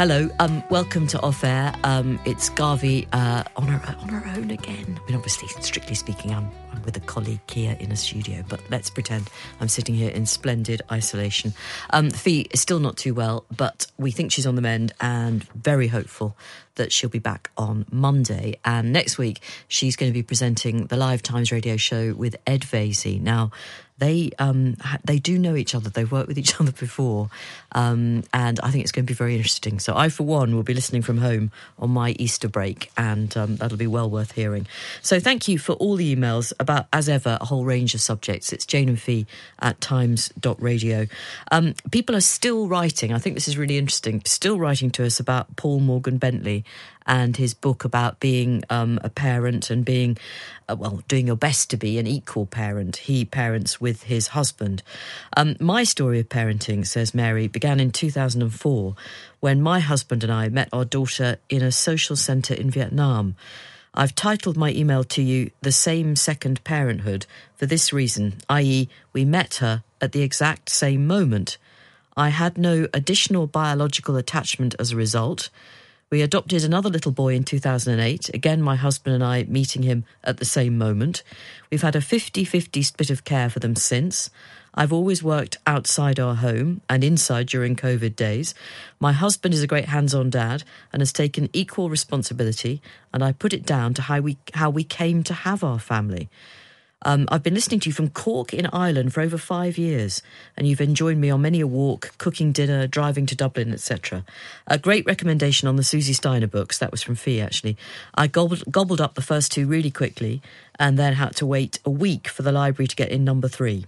Hello, um, welcome to Off Air. Um, it's Garvey uh, on her on her own again. I mean, obviously, strictly speaking, I'm, I'm with a colleague here in a studio, but let's pretend I'm sitting here in splendid isolation. Um, Fi is still not too well, but we think she's on the mend and very hopeful that she'll be back on Monday. And next week, she's going to be presenting the live Times radio show with Ed Vaizey. Now, they um, they do know each other. They've worked with each other before, um, and I think it's going to be very interesting. So I, for one, will be listening from home on my Easter break, and um, that'll be well worth hearing. So thank you for all the emails about, as ever, a whole range of subjects. It's Jane and Fi at times.radio. Um, people are still writing. I think this is really interesting. Still writing to us about Paul Morgan Bentley and his book about being um, a parent and being, uh, well, doing your best to be an equal parent. He parents with his husband. Um, my story of parenting, says Mary, began in 2004 when my husband and I met our daughter in a social centre in Vietnam. I've titled my email to you The Same Second Parenthood for this reason, i.e., we met her at the exact same moment. I had no additional biological attachment as a result. We adopted another little boy in 2008. Again, my husband and I meeting him at the same moment. We've had a 50 50 split of care for them since. I've always worked outside our home and inside during COVID days. My husband is a great hands on dad and has taken equal responsibility, and I put it down to how we, how we came to have our family. Um, I've been listening to you from Cork in Ireland for over five years, and you've enjoyed me on many a walk, cooking dinner, driving to Dublin, etc. A great recommendation on the Susie Steiner books. That was from Fi, actually. I gobbled, gobbled up the first two really quickly, and then had to wait a week for the library to get in number three.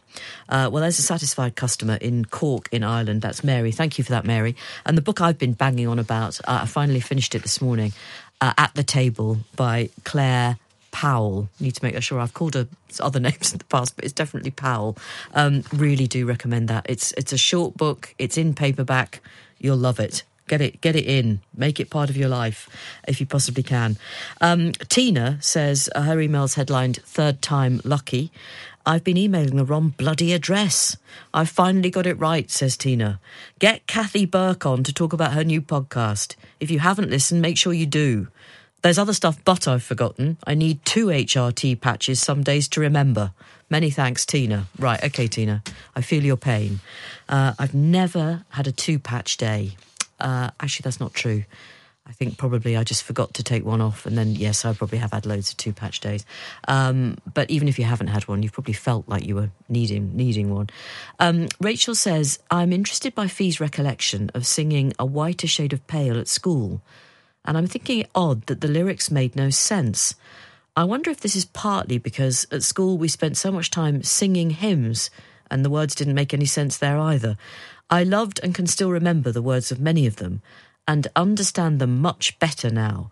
Uh, well, there's a satisfied customer in Cork in Ireland. That's Mary. Thank you for that, Mary. And the book I've been banging on about, uh, I finally finished it this morning. Uh, at the Table by Claire Powell. Need to make sure I've called her other names in the past, but it's definitely Powell. Um, really do recommend that. It's it's a short book. It's in paperback. You'll love it. Get it, get it in. Make it part of your life if you possibly can. Um, Tina says uh, her email's headlined "Third Time Lucky." I've been emailing the wrong bloody address. I've finally got it right, says Tina. Get Kathy Burke on to talk about her new podcast. If you haven't listened, make sure you do. There's other stuff, but I've forgotten. I need two HRT patches some days to remember. Many thanks, Tina. Right, okay, Tina. I feel your pain. Uh, I've never had a two patch day. Uh, actually, that's not true. I think probably I just forgot to take one off, and then yes, I probably have had loads of two patch days. Um, but even if you haven't had one, you've probably felt like you were needing needing one. Um, Rachel says, "I'm interested by Fi's recollection of singing a whiter shade of pale at school." And I'm thinking it odd that the lyrics made no sense. I wonder if this is partly because at school we spent so much time singing hymns and the words didn't make any sense there either. I loved and can still remember the words of many of them and understand them much better now.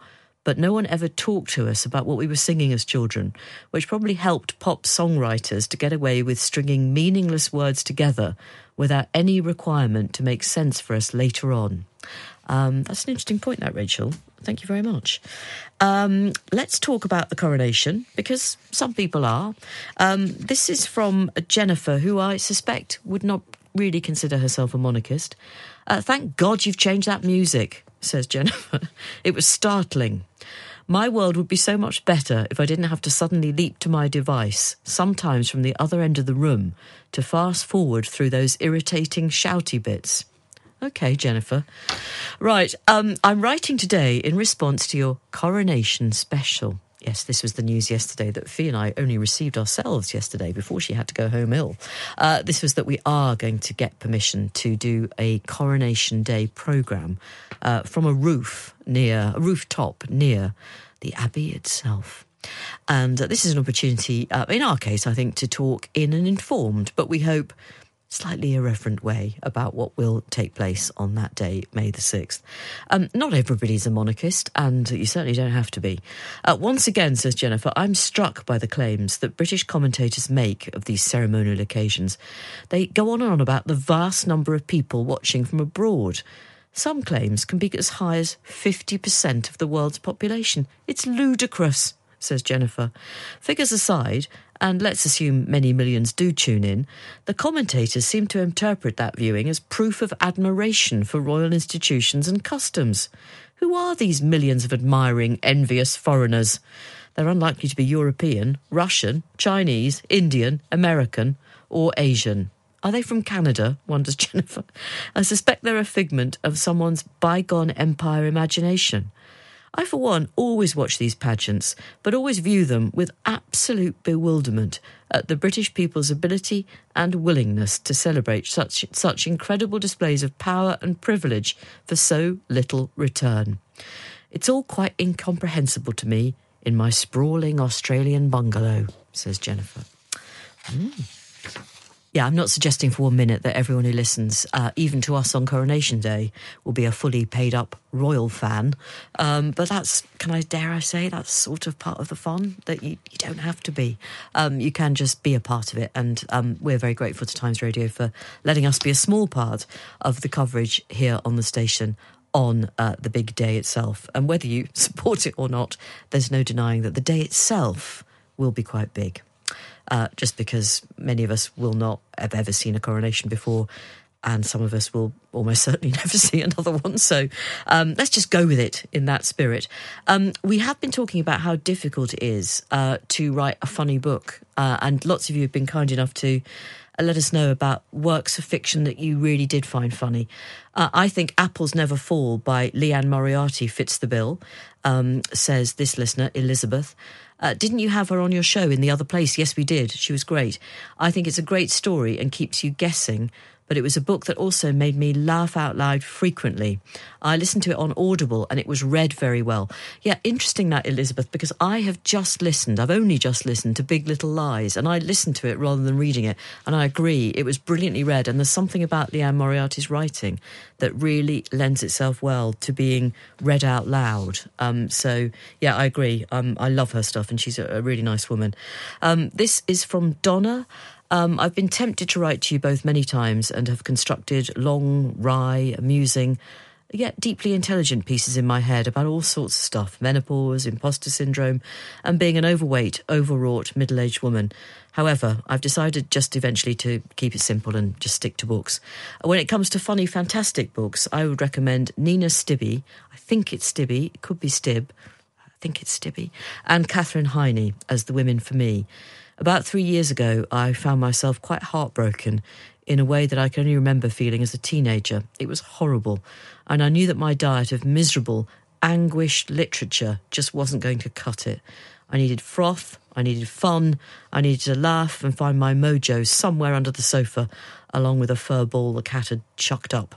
But no one ever talked to us about what we were singing as children, which probably helped pop songwriters to get away with stringing meaningless words together without any requirement to make sense for us later on. Um, that's an interesting point, that Rachel. Thank you very much. Um, let's talk about the coronation because some people are. Um, this is from Jennifer, who I suspect would not really consider herself a monarchist. Uh, thank God you've changed that music, says Jennifer. it was startling. My world would be so much better if I didn't have to suddenly leap to my device, sometimes from the other end of the room, to fast forward through those irritating shouty bits. Okay, Jennifer. Right, um, I'm writing today in response to your coronation special. Yes, this was the news yesterday that Fi and I only received ourselves yesterday before she had to go home ill. Uh, this was that we are going to get permission to do a Coronation Day programme uh, from a roof near, a rooftop near the Abbey itself. And uh, this is an opportunity, uh, in our case, I think, to talk in an informed, but we hope slightly irreverent way about what will take place on that day, May the 6th. Um, not everybody's a monarchist, and you certainly don't have to be. Uh, once again, says Jennifer, I'm struck by the claims that British commentators make of these ceremonial occasions. They go on and on about the vast number of people watching from abroad. Some claims can be as high as 50% of the world's population. It's ludicrous says Jennifer. Figures aside, and let's assume many millions do tune in, the commentators seem to interpret that viewing as proof of admiration for royal institutions and customs. Who are these millions of admiring, envious foreigners? They're unlikely to be European, Russian, Chinese, Indian, American, or Asian. Are they from Canada? wonders Jennifer. I suspect they're a figment of someone's bygone empire imagination. I, for one, always watch these pageants, but always view them with absolute bewilderment at the British people's ability and willingness to celebrate such, such incredible displays of power and privilege for so little return. It's all quite incomprehensible to me in my sprawling Australian bungalow, says Jennifer. Mm. Yeah, I'm not suggesting for one minute that everyone who listens, uh, even to us on Coronation Day, will be a fully paid up royal fan. Um, but that's, can I dare I say, that's sort of part of the fun that you, you don't have to be. Um, you can just be a part of it. And um, we're very grateful to Times Radio for letting us be a small part of the coverage here on the station on uh, the big day itself. And whether you support it or not, there's no denying that the day itself will be quite big uh, just because many of us will not have ever seen a coronation before. And some of us will almost certainly never see another one. So um, let's just go with it in that spirit. Um, we have been talking about how difficult it is uh, to write a funny book. Uh, and lots of you have been kind enough to uh, let us know about works of fiction that you really did find funny. Uh, I think Apples Never Fall by Liane Moriarty fits the bill, um, says this listener, Elizabeth. Uh, didn't you have her on your show in the other place? Yes, we did. She was great. I think it's a great story and keeps you guessing but it was a book that also made me laugh out loud frequently. I listened to it on Audible and it was read very well. Yeah, interesting that, Elizabeth, because I have just listened, I've only just listened to Big Little Lies and I listened to it rather than reading it. And I agree, it was brilliantly read. And there's something about Liane Moriarty's writing that really lends itself well to being read out loud. Um, so, yeah, I agree. Um, I love her stuff and she's a, a really nice woman. Um, this is from Donna. Um, I've been tempted to write to you both many times and have constructed long, wry, amusing, yet deeply intelligent pieces in my head about all sorts of stuff menopause, imposter syndrome, and being an overweight, overwrought, middle aged woman. However, I've decided just eventually to keep it simple and just stick to books. When it comes to funny, fantastic books, I would recommend Nina Stibbe. I think it's Stibbe, it could be Stib. I think it's Stibbe. And Katherine Heiny as The Women for Me. About three years ago, I found myself quite heartbroken in a way that I can only remember feeling as a teenager. It was horrible, and I knew that my diet of miserable, anguished literature just wasn't going to cut it. I needed froth, I needed fun, I needed to laugh and find my mojo somewhere under the sofa, along with a fur ball the cat had chucked up.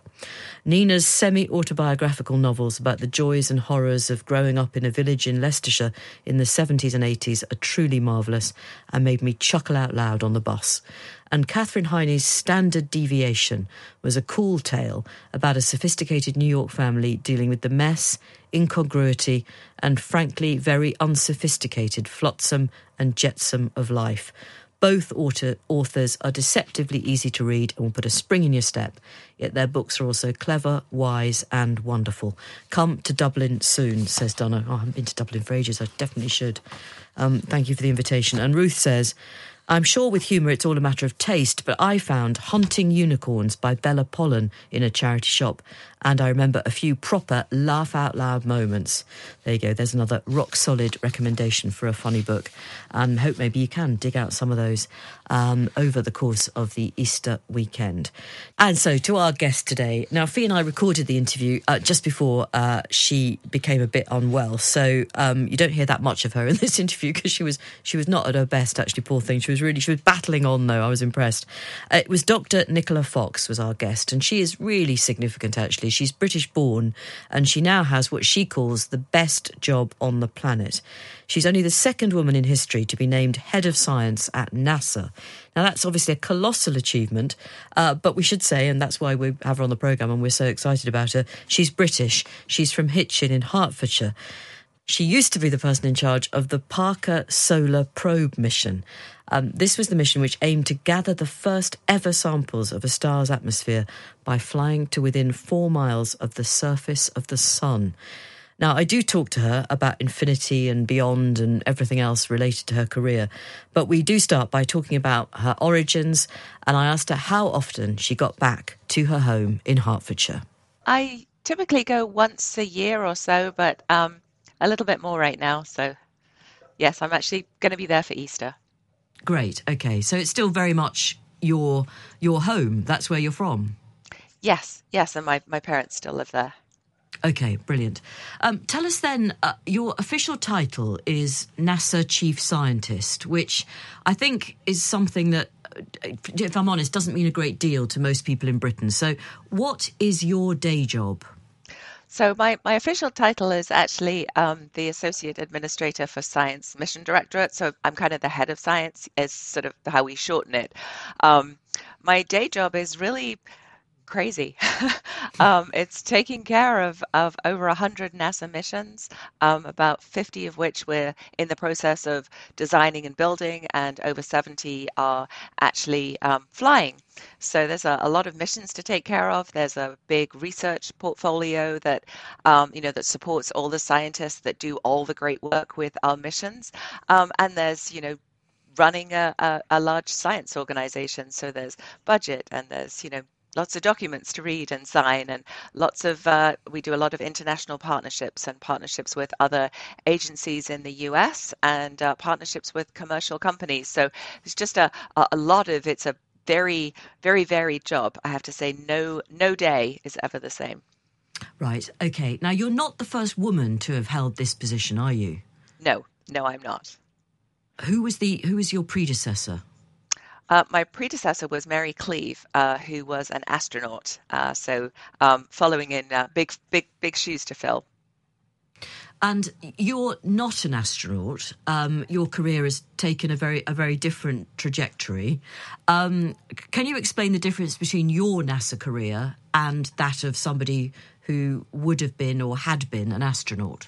Nina's semi autobiographical novels about the joys and horrors of growing up in a village in Leicestershire in the 70s and 80s are truly marvellous and made me chuckle out loud on the bus. And Katherine Heiny's Standard Deviation was a cool tale about a sophisticated New York family dealing with the mess, incongruity, and frankly very unsophisticated flotsam and jetsam of life. Both author, authors are deceptively easy to read and will put a spring in your step, yet their books are also clever, wise, and wonderful. Come to Dublin soon, says Donna. Oh, I haven't been to Dublin for ages. I definitely should. Um, thank you for the invitation. And Ruth says, I'm sure with humour it's all a matter of taste, but I found Hunting Unicorns by Bella Pollen in a charity shop, and I remember a few proper laugh out loud moments. There you go, there's another rock solid recommendation for a funny book, and hope maybe you can dig out some of those um, over the course of the Easter weekend. And so to our guest today. Now, Fi and I recorded the interview uh, just before uh, she became a bit unwell, so um, you don't hear that much of her in this interview because she was she was not at her best. Actually, poor thing. She was really she was battling on though. I was impressed. Uh, it was Dr. Nicola Fox was our guest, and she is really significant. Actually, she's British born, and she now has what she calls the best job on the planet. She's only the second woman in history to be named head of science at NASA. Now, that's obviously a colossal achievement, uh, but we should say, and that's why we have her on the programme and we're so excited about her, she's British. She's from Hitchin in Hertfordshire. She used to be the person in charge of the Parker Solar Probe mission. Um, this was the mission which aimed to gather the first ever samples of a star's atmosphere by flying to within four miles of the surface of the sun. Now, I do talk to her about infinity and beyond and everything else related to her career, but we do start by talking about her origins, and I asked her how often she got back to her home in Hertfordshire. I typically go once a year or so, but um, a little bit more right now. So, yes, I'm actually going to be there for Easter. Great. Okay, so it's still very much your your home. That's where you're from. Yes, yes, and my my parents still live there. Okay, brilliant. Um, tell us then, uh, your official title is NASA Chief Scientist, which I think is something that, uh, if I'm honest, doesn't mean a great deal to most people in Britain. So, what is your day job? So my, my official title is actually um, the Associate Administrator for Science Mission Directorate. So I'm kind of the head of science, is sort of how we shorten it. Um, my day job is really crazy. um, it's taking care of, of over 100 NASA missions, um, about 50 of which we're in the process of designing and building, and over 70 are actually um, flying. So there's a, a, lot of missions to take care of. There's a big research portfolio that um, you know that supports all the scientists that do all the great work with our missions, um, and there's you know running a, a, a, large science organization. So there's budget and there's, you know, lots of documents to read and sign and lots of uh, we do a lot of international partnerships and partnerships with other agencies in the us and uh, partnerships with commercial companies. So it's just a, a lot of it's a very very varied job i have to say. No no day is ever the same. Right. Okay. Now you're not the first woman to have held this position are you? No. No i'm not. Who was the who was your predecessor uh, my predecessor was Mary Cleave, uh, who was an astronaut. Uh, so, um, following in uh, big, big, big shoes to fill. And you're not an astronaut. Um, your career has taken a very, a very different trajectory. Um, can you explain the difference between your NASA career and that of somebody who would have been or had been an astronaut?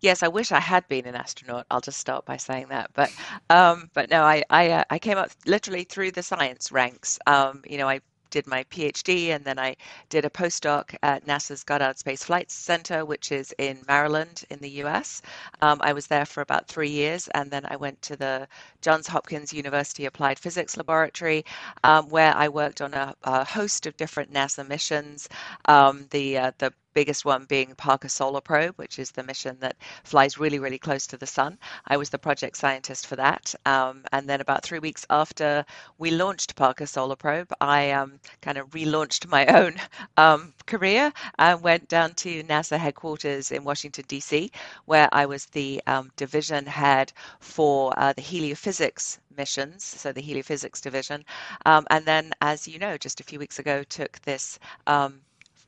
Yes, I wish I had been an astronaut. I'll just start by saying that. But um, but no, I I, uh, I came up literally through the science ranks. Um, you know, I did my PhD and then I did a postdoc at NASA's Goddard Space Flight Center, which is in Maryland in the US. Um, I was there for about three years and then I went to the Johns Hopkins University Applied Physics Laboratory, um, where I worked on a, a, host of different NASA missions. Um, the uh, the biggest one being Parker Solar Probe, which is the mission that flies really, really close to the sun. I was the project scientist for that. Um, and then about three weeks after we launched Parker Solar Probe, I um, kind of relaunched my own um, career and went down to NASA headquarters in Washington, D.C., where I was the um, division head for uh, the heliophysics missions, so the heliophysics division. Um, and then, as you know, just a few weeks ago, took this um,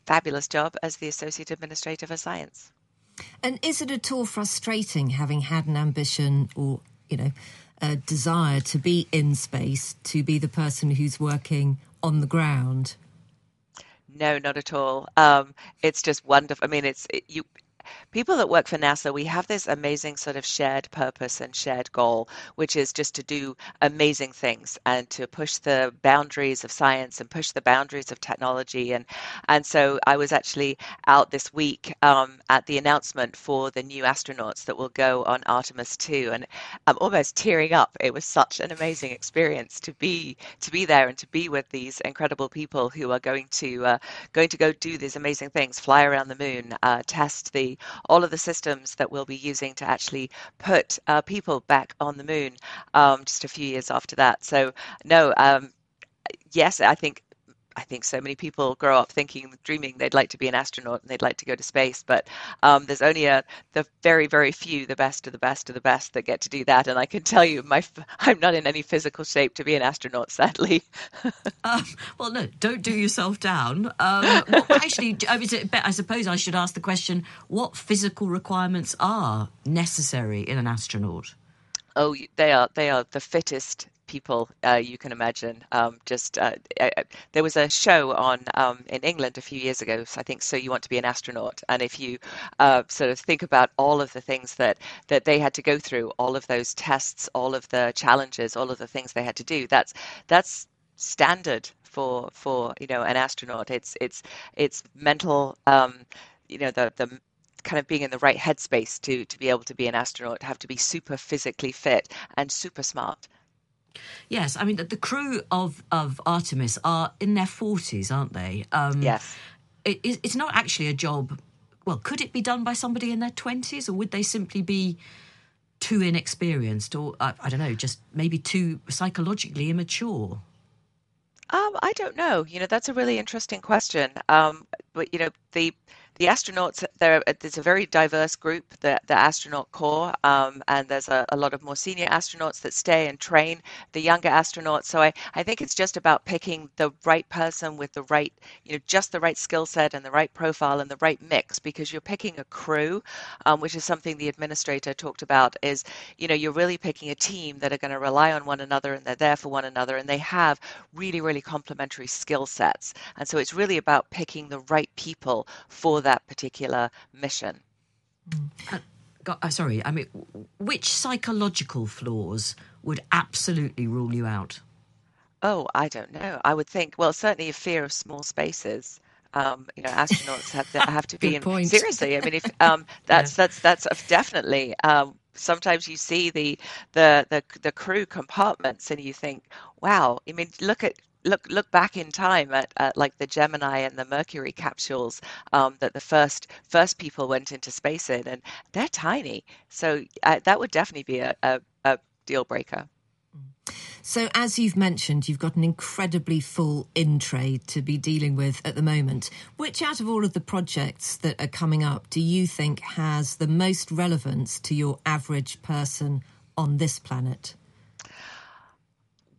fabulous job as the Associate Administrator for Science. And is it at all frustrating having had an ambition or, you know, a desire to be in space, to be the person who's working on the ground? No, not at all. Um, it's just wonderful. I mean, it's it, you people that work for NASA, we have this amazing sort of shared purpose and shared goal, which is just to do amazing things and to push the boundaries of science and push the boundaries of technology. And and so I was actually out this week um, at the announcement for the new astronauts that will go on Artemis 2, and I'm almost tearing up. It was such an amazing experience to be to be there and to be with these incredible people who are going to uh, going to go do these amazing things, fly around the moon, uh, test the all of the systems that we'll be using to actually put uh, people back on the moon. Um, just a few years after that, so no. Um, yes, I think I think so many people grow up thinking, dreaming they'd like to be an astronaut and they'd like to go to space, but um, there's only a the very, very few, the best of the best of the best that get to do that. And I can tell you, my I'm not in any physical shape to be an astronaut, sadly. um, well, no, don't do yourself down. Um, well, actually, I suppose I should ask the question: What physical requirements are necessary in an astronaut? Oh, they are they are the fittest people uh, you can imagine. Um, just uh, there was a show on um, in England a few years ago. I think so. You want to be an astronaut, and if you uh, sort of think about all of the things that that they had to go through, all of those tests, all of the challenges, all of the things they had to do, that's that's standard for for you know an astronaut. It's it's it's mental. Um, you know the the kind of being in the right headspace to to be able to be an astronaut have to be super physically fit and super smart Yes, I mean the crew of of Artemis are in their forties, aren't they? Um, yes, it, it's not actually a job. Well, could it be done by somebody in their twenties, or would they simply be too inexperienced, or I, I don't know, just maybe too psychologically immature? Um, I don't know. You know, that's a really interesting question. Um, but you know, the the astronauts, there, there's a very diverse group, the, the astronaut corps, um, and there's a, a, lot of more senior astronauts that stay and train the younger astronauts. So I, I think it's just about picking the right person with the right, you know, just the right skill set and the right profile and the right mix because you're picking a crew, um, which is something the administrator talked about is, you know, you're really picking a team that are going to rely on one another and they're there for one another and they have really, really complementary skill sets. And so it's really about picking the right people for that that particular mission. Uh, God, uh, sorry, I mean, which psychological flaws would absolutely rule you out? Oh, I don't know. I would think, well, certainly a fear of small spaces. Um, you know, astronauts have to have to be in, point. seriously. I mean, if um, that's yeah. that's that's definitely. Um, sometimes you see the, the the the crew compartments and you think, wow. I mean, look at look look back in time at, at, like the Gemini and the Mercury capsules um, that the first first people went into space in, and they're tiny. So uh, that would definitely be a, a, a deal breaker. So, as you've mentioned, you've got an incredibly full in trade to be dealing with at the moment. Which out of all of the projects that are coming up do you think has the most relevance to your average person on this planet?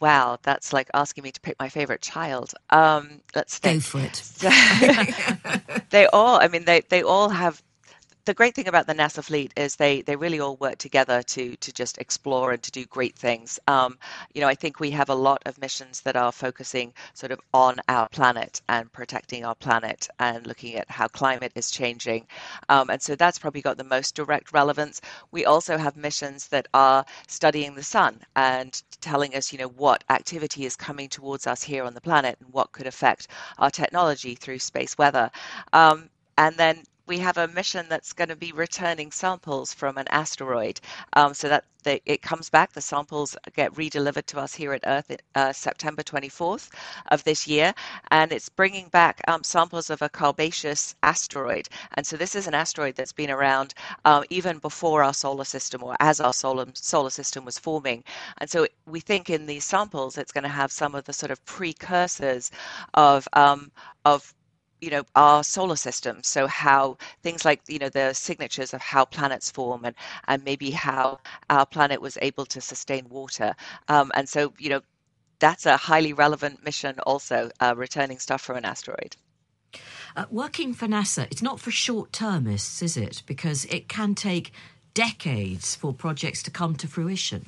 Wow, that's like asking me to pick my favorite child. Um, let's think. Go for it. they all, I mean, they, they all have the great thing about the NASA fleet is they they really all work together to to just explore and to do great things. Um, you know, I think we have a lot of missions that are focusing sort of on our planet and protecting our planet and looking at how climate is changing, um, and so that's probably got the most direct relevance. We also have missions that are studying the sun and telling us, you know, what activity is coming towards us here on the planet and what could affect our technology through space weather. Um, and then we have a mission that's going to be returning samples from an asteroid. Um, so that they, it comes back, the samples get redelivered to us here at Earth uh, September 24th of this year, and it's bringing back um, samples of a carbonaceous asteroid. And so this is an asteroid that's been around um, even before our solar system or as our solar, solar system was forming. And so we think in these samples it's going to have some of the sort of precursors of um, of you know our solar system. So how things like you know the signatures of how planets form and and maybe how our planet was able to sustain water. Um, and so you know that's a highly relevant mission also uh, returning stuff from an asteroid. Uh, working for nasa it's not for short termists is it? Because it can take decades for projects to come to fruition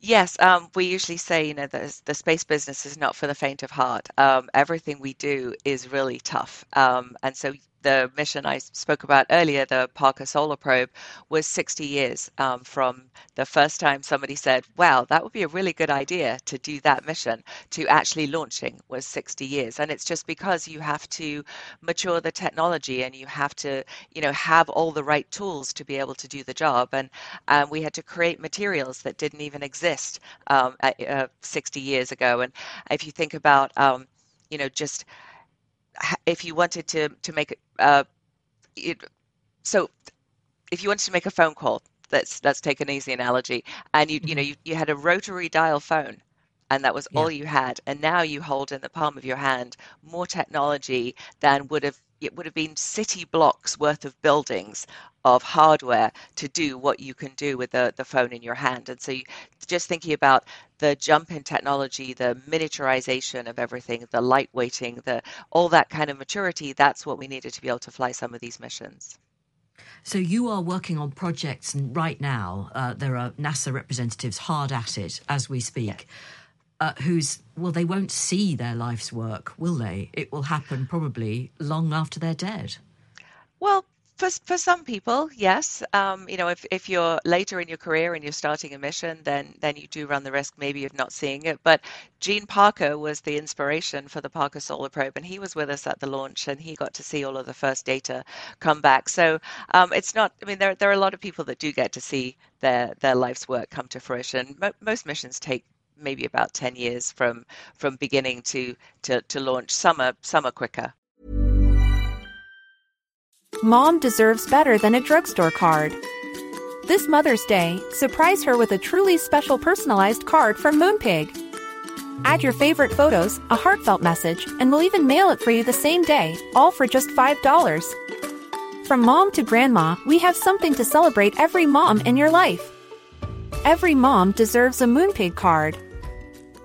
Yes, um, we usually say, you know, the, the space business is not for the faint of heart. Um, everything we do is really tough. Um, and so the mission I spoke about earlier, the Parker Solar Probe, was 60 years um, from the first time somebody said, wow, that would be a really good idea to do that mission, to actually launching was 60 years. And it's just because you have to mature the technology and you have to, you know, have all the right tools to be able to do the job. And um, we had to create materials that didn't even exist um, uh, 60 years ago. And if you think about, um, you know, just if you wanted to to make uh, it, so if you wanted to make a phone call, let's let's take an easy analogy, and you mm-hmm. you know mm-hmm. you, you had a rotary dial phone, and that was yeah. all you had, and now you hold in the palm of your hand more technology than would have it would have been city blocks worth of buildings of hardware to do what you can do with the, the phone in your hand. And so you, just thinking about the jump in technology, the miniaturization of everything, the lightweighting, the all that kind of maturity, that's what we needed to be able to fly some of these missions. So you are working on projects and right now. Uh, there are NASA representatives hard at it as we speak. Yeah uh, who's well they won't see their life's work will they? It will happen probably long after they're dead. Well for, for some people yes. Um, you know if, if you're later in your career and you're starting a mission then then you do run the risk maybe of not seeing it. But gene parker was the inspiration for the parker solar probe and he was with us at the launch and he got to see all of the first data come back. So um, it's not i mean there, there are a lot of people that do get to see their their life's work come to fruition. Mo- most missions take maybe about 10 years from from beginning to to, to launch some are quicker. Mom deserves better than a drugstore card. This mother's day surprise her with a truly special personalized card from moonpig. Add your favorite photos a heartfelt message and we'll even mail it for you the same day all for just $5 from mom to grandma we have something to celebrate every mom in your life. Every mom deserves a Moonpig card.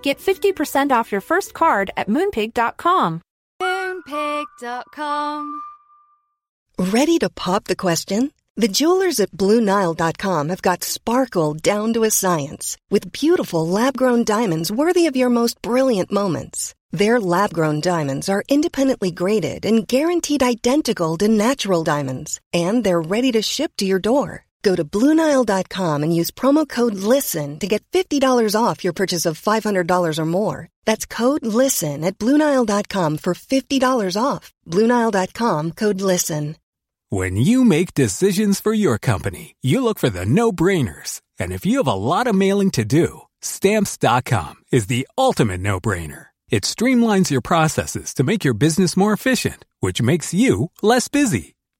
Get 50% off your first card at moonpig.com. Moonpig.com. Ready to pop the question? The jewelers at Bluenile.com have got sparkle down to a science with beautiful lab grown diamonds worthy of your most brilliant moments. Their lab grown diamonds are independently graded and guaranteed identical to natural diamonds, and they're ready to ship to your door. Go to Bluenile.com and use promo code LISTEN to get $50 off your purchase of $500 or more. That's code LISTEN at Bluenile.com for $50 off. Bluenile.com code LISTEN. When you make decisions for your company, you look for the no brainers. And if you have a lot of mailing to do, Stamps.com is the ultimate no brainer. It streamlines your processes to make your business more efficient, which makes you less busy.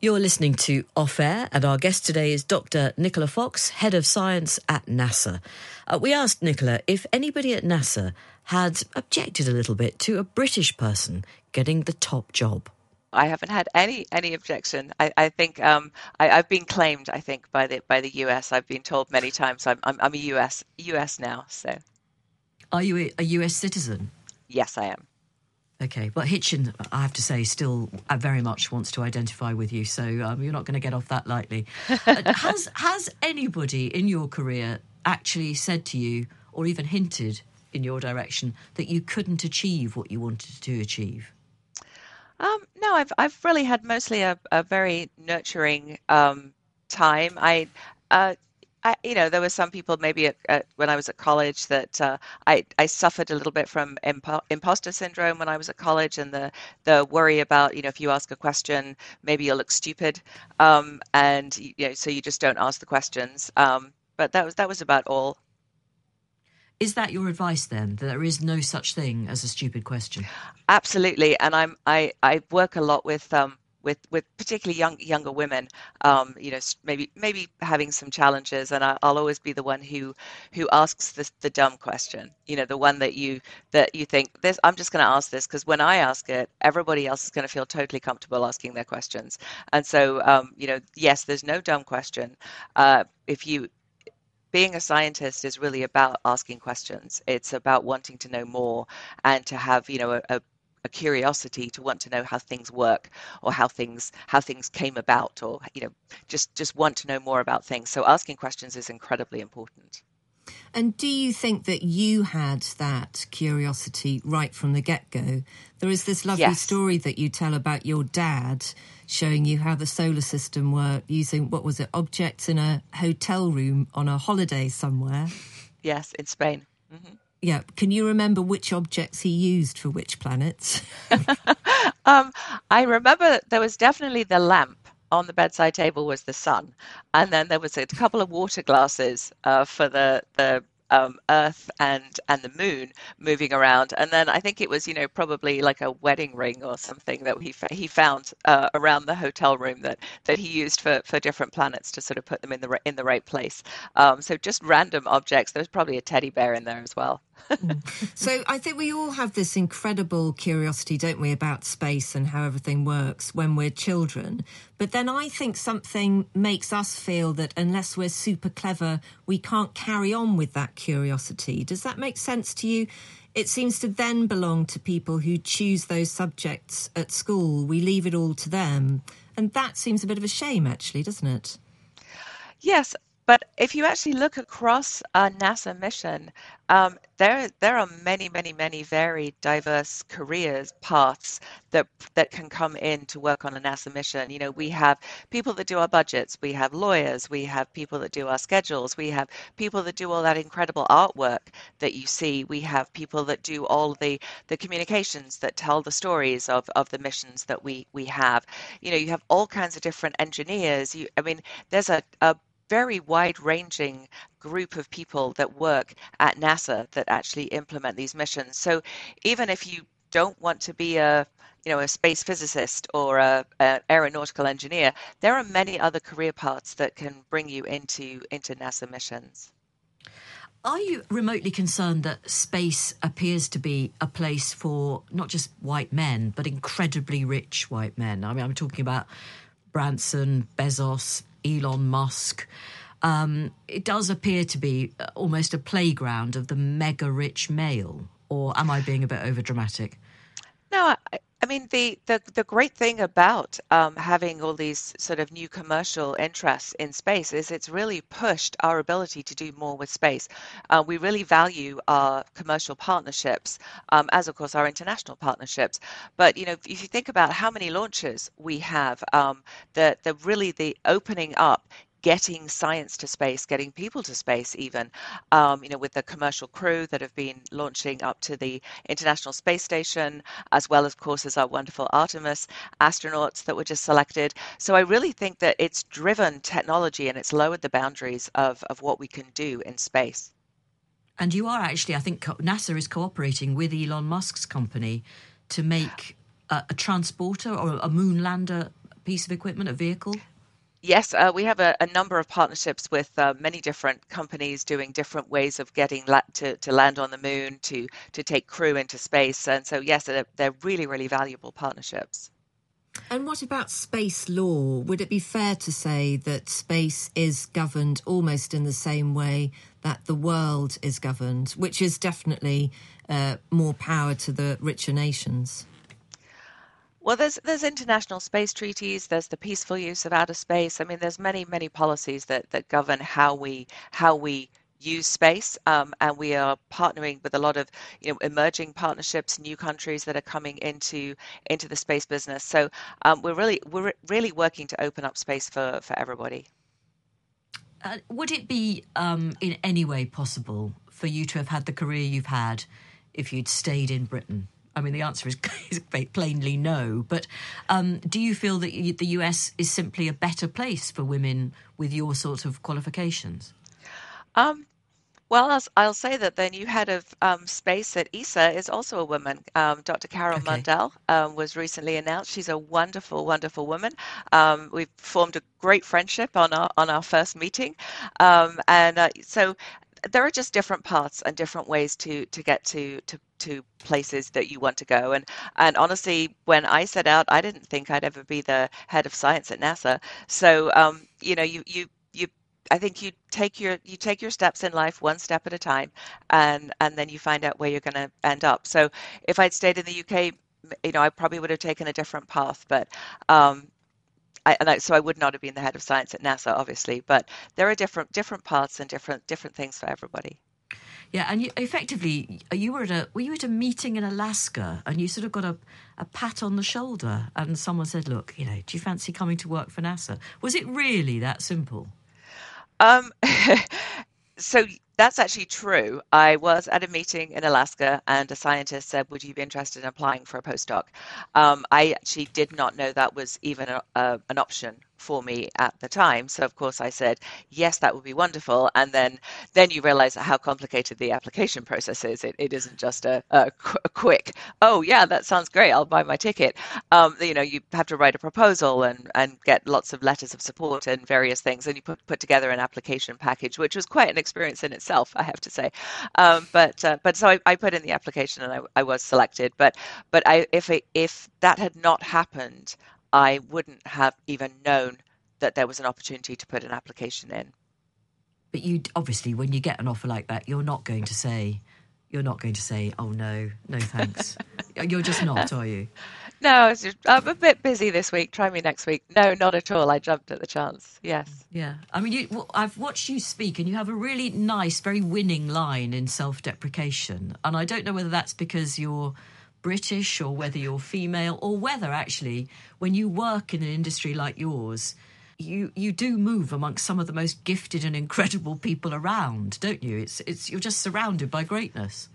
You're listening to Off Air, and our guest today is Dr. Nicola Fox, Head of Science at NASA. Uh, we asked Nicola if anybody at NASA had objected a little bit to a British person getting the top job. I haven't had any any objection. I, I think um, I, have been claimed. I think by the by the US. I've been told many times I'm I'm, I'm a US US now. So, are you a, a US citizen? Yes, I am. Okay, well, Hitchin, I have to say, still uh, very much wants to identify with you, so um, you're not going to get off that lightly. uh, has has anybody in your career actually said to you, or even hinted in your direction, that you couldn't achieve what you wanted to achieve? Um, no, I've I've really had mostly a, a very nurturing um, time. I uh, I, you know, there were some people maybe at, at, when I was at college that uh, I, I suffered a little bit from impo- imposter syndrome when I was at college, and the the worry about you know if you ask a question, maybe you'll look stupid, um, and you know so you just don't ask the questions. Um, but that was that was about all. Is that your advice then? That there is no such thing as a stupid question? Absolutely, and I'm I I work a lot with um with with particularly young younger women um, you know maybe maybe having some challenges and I, will always be the one who who asks the, the dumb question you know the one that you that you think this i'm just going to ask this because when i ask it everybody else is going to feel totally comfortable asking their questions and so um, you know yes there's no dumb question uh, if you being a scientist is really about asking questions. It's about wanting to know more and to have, you know, a, a a curiosity to want to know how things work or how things how things came about or you know just just want to know more about things. So asking questions is incredibly important. And do you think that you had that curiosity right from the get-go? There is this lovely yes. story that you tell about your dad showing you how the solar system worked using what was it objects in a hotel room on a holiday somewhere. Yes in spain. Mm-hmm. Yeah. Can you remember which objects he used for which planets? um, I remember there was definitely the lamp on the bedside table was the sun, and then there was a couple of water glasses uh, for the the um, Earth and and the Moon moving around, and then I think it was you know probably like a wedding ring or something that he he found uh, around the hotel room that that he used for for different planets to sort of put them in the in the right place. Um, so just random objects. There was probably a teddy bear in there as well. so I think we all have this incredible curiosity, don't we, about space and how everything works when we're children. But then I think something makes us feel that unless we're super clever, we can't carry on with that curiosity. Does that make sense to you? It seems to then belong to people who choose those subjects at school. We leave it all to them. And that seems a bit of a shame, actually, doesn't it? Yes, but if you actually look across a NASA mission, um, there there are many, many, many very diverse careers paths that that can come in to work on a NASA mission. You know, we have people that do our budgets, we have lawyers, we have people that do our schedules, we have people that do all that incredible artwork that you see, we have people that do all the the communications that tell the stories of of the missions that we we have. You know, you have all kinds of different engineers. You, I mean, there's a, a very wide ranging group of people that work at NASA that actually implement these missions. So even if you don't want to be a you know a space physicist or a, a, aeronautical engineer, there are many other career paths that can bring you into into NASA missions. Are you remotely concerned that space appears to be a place for not just white men, but incredibly rich white men? I mean, I'm talking about Branson, Bezos, Elon Musk. Um, it does appear to be uh, almost a playground of the mega rich male. Or am I being a bit over dramatic? No, I, I mean, the, the, the great thing about um, having all these sort of new commercial interests in space is it's really pushed our ability to do more with space. Uh, we really value our commercial partnerships, um, as of course our international partnerships. But you know, if you think about how many launches we have, um, the the really the opening up getting science to space, getting people to space, even, um, you know, with the commercial crew that have been launching up to the International Space Station, as well, of course, as our wonderful Artemis astronauts that were just selected. So I really think that it's driven technology and it's lowered the boundaries of, of what we can do in space. And you are actually, I think NASA is cooperating with Elon Musk's company to make a, a transporter or a moon lander piece of equipment, a vehicle? Yes, uh, we have a, a, number of partnerships with uh, many different companies doing different ways of getting la- to, to land on the moon, to, to take crew into space. And so, yes, they're, they're really, really valuable partnerships. And what about space law? Would it be fair to say that space is governed almost in the same way that the world is governed, which is definitely uh, more power to the richer nations? Well, there's there's international space treaties. There's the peaceful use of outer space. I mean, there's many many policies that that govern how we how we use space, um, and we are partnering with a lot of you know emerging partnerships, new countries that are coming into into the space business. So um, we're really we're really working to open up space for for everybody. Uh, would it be um, in any way possible for you to have had the career you've had if you'd stayed in Britain? I mean, the answer is, is plainly no. But um, do you feel that the US is simply a better place for women with your sort of qualifications? Um, Well, I'll, I'll, say that the new head of um, space at ESA is also a woman. Um, Dr. Carole okay. Mundell um, was recently announced. She's a wonderful, wonderful woman. Um, we've formed a great friendship on our on our first meeting, um, and uh, so there are just different paths and different ways to to get to to to places that you want to go and and honestly when i set out i didn't think i'd ever be the head of science at nasa so um, you know you you you, I think you take your you take your steps in life one step at a time, and and then you find out where you're going to end up. So if I'd stayed in the UK, you know, I probably would have taken a different path. But um, I, and I, so I would not have been the head of science at NASA, obviously. But there are different different paths and different different things for everybody. Yeah, and you, effectively, you were at a were you at a meeting in Alaska, and you sort of got a, a pat on the shoulder, and someone said, "Look, you know, do you fancy coming to work for NASA?" Was it really that simple? Um, so that's actually true. I was at a meeting in Alaska, and a scientist said, "Would you be interested in applying for a postdoc?" Um, I actually did not know that was even a, a, an option for me at the time. So of course I said, yes, that would be wonderful. And then then you realize how complicated the application process is. It, it isn't just a, a, a quick, oh yeah, that sounds great. I'll buy my ticket. Um, you know, you have to write a proposal and, and get lots of letters of support and various things. And you put, put together an application package, which was quite an experience in itself, I have to say. Um, but uh, but so I, I, put in the application and I, I was selected. But but I if it, if that had not happened, I wouldn't have even known that there was an opportunity to put an application in. But you obviously, when you get an offer like that, you're not going to say, you're not going to say, "Oh no, no thanks." you're just not, are you? No, I'm a bit busy this week. Try me next week. No, not at all. I jumped at the chance. Yes. Yeah. I mean, you, well, I've watched you speak, and you have a really nice, very winning line in self-deprecation. And I don't know whether that's because you're British or whether you're female or whether actually when you work in an industry like yours, you you do move amongst some of the most gifted and incredible people around, don't you? It's it's you're just surrounded by greatness.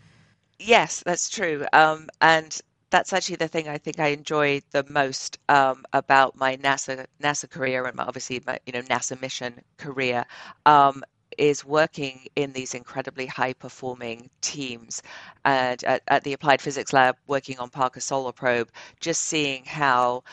Yes, that's true. Um, and that's actually the thing I think I enjoy the most um, about my NASA NASA career and my, obviously my you know NASA mission career um, is working in these incredibly high performing teams. And at, at, the applied physics lab working on parker solar probe just seeing how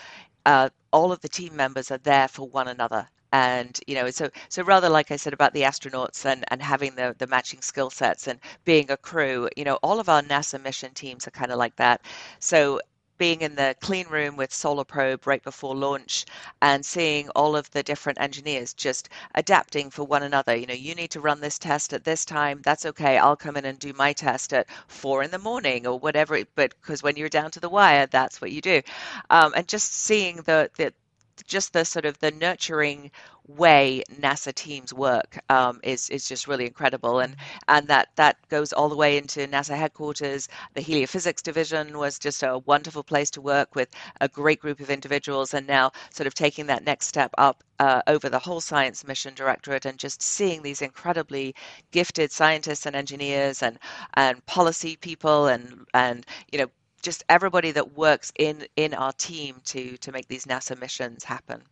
uh, all of the team members are there for one another. And you know so so rather like i said about the astronauts and and having the the matching skill sets and being a crew you know all of our nasa mission teams are kind of like that. So being in the clean room with Solar Probe right before launch and seeing all of the different engineers just adapting for one another. You know, you need to run this test at this time. That's okay. I'll come in and do my test at four in the morning or whatever. But because when you're down to the wire, that's what you do. Um, and just seeing the, the just the sort of the nurturing way NASA teams work um, is is just really incredible, and and that that goes all the way into NASA headquarters. The heliophysics division was just a wonderful place to work with a great group of individuals, and now sort of taking that next step up uh, over the whole science mission directorate, and just seeing these incredibly gifted scientists and engineers and and policy people and and you know just everybody that works in in our team to to make these NASA missions happen.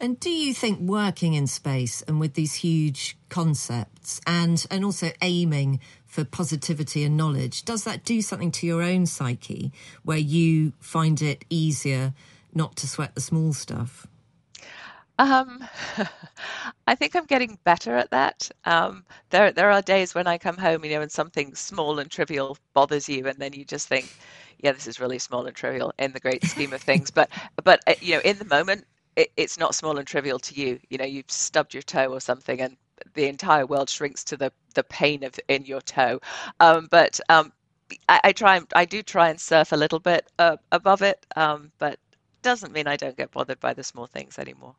And do you think working in space and with these huge concepts and and also aiming for positivity and knowledge does that do something to your own psyche where you find it easier not to sweat the small stuff? Um, I think I'm getting better at that. Um, there, there are days when I come home, you know, and something small and trivial bothers you, and then you just think, "Yeah, this is really small and trivial in the great scheme of things." but, but uh, you know, in the moment, it, it's not small and trivial to you. You know, you've stubbed your toe or something, and the entire world shrinks to the the pain of in your toe. Um, but um, I, I, try, I do try and surf a little bit uh, above it, um, but doesn't mean I don't get bothered by the small things anymore.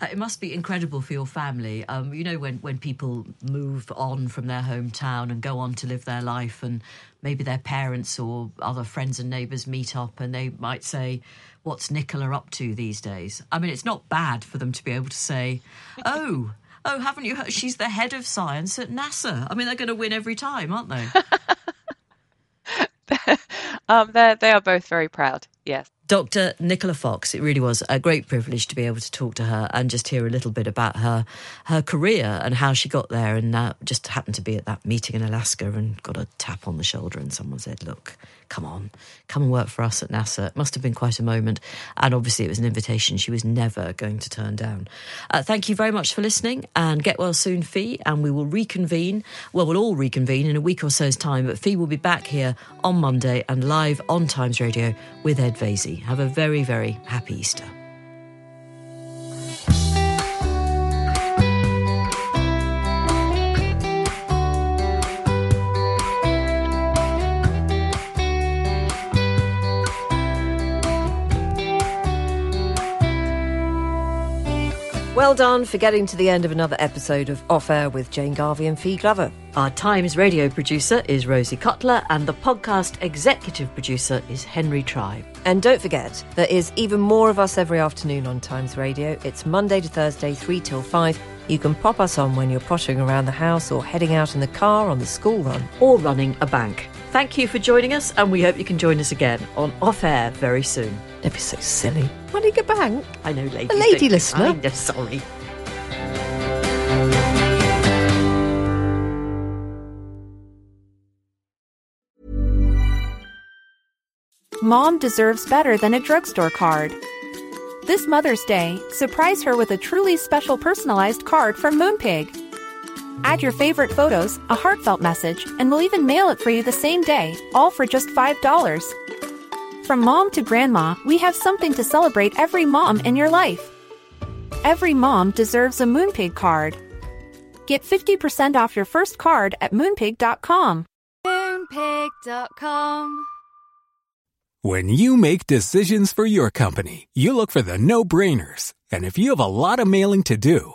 Uh, it must be incredible for your family. Um, you know, when, when people move on from their hometown and go on to live their life, and maybe their parents or other friends and neighbours meet up and they might say, What's Nicola up to these days? I mean, it's not bad for them to be able to say, Oh, oh, haven't you heard? She's the head of science at NASA. I mean, they're going to win every time, aren't they? um, they they are both very proud. Yes. Dr. Nicola Fox, it really was a great privilege to be able to talk to her and just hear a little bit about her her career and how she got there. And uh, just happened to be at that meeting in Alaska and got a tap on the shoulder, and someone said, "Look, come on, come and work for us at NASA." It must have been quite a moment, and obviously it was an invitation she was never going to turn down. Uh, thank you very much for listening, and get well soon, Fi. And we will reconvene. Well, we'll all reconvene in a week or so's time, but Fi will be back here on Monday and live on Times Radio with Ed Vaizey. Have a very, very happy Easter. Well done for getting to the end of another episode of Off Air with Jane Garvey and Fi Glover. Our Times radio producer is Rosie Cutler, and the podcast executive producer is Henry Tribe. And don't forget, there is even more of us every afternoon on Times Radio. It's Monday to Thursday, 3 till 5. You can pop us on when you're pottering around the house or heading out in the car on the school run. Or running a bank. Thank you for joining us, and we hope you can join us again on Off Air very soon. Don't be so silly. Running a bank? I know, lady. A lady listener. I'm just sorry. Mom deserves better than a drugstore card. This Mother's Day, surprise her with a truly special personalized card from Moonpig. Add your favorite photos, a heartfelt message, and we'll even mail it for you the same day, all for just $5. From mom to grandma, we have something to celebrate every mom in your life. Every mom deserves a Moonpig card. Get 50% off your first card at moonpig.com. Moonpig.com. When you make decisions for your company, you look for the no brainers. And if you have a lot of mailing to do,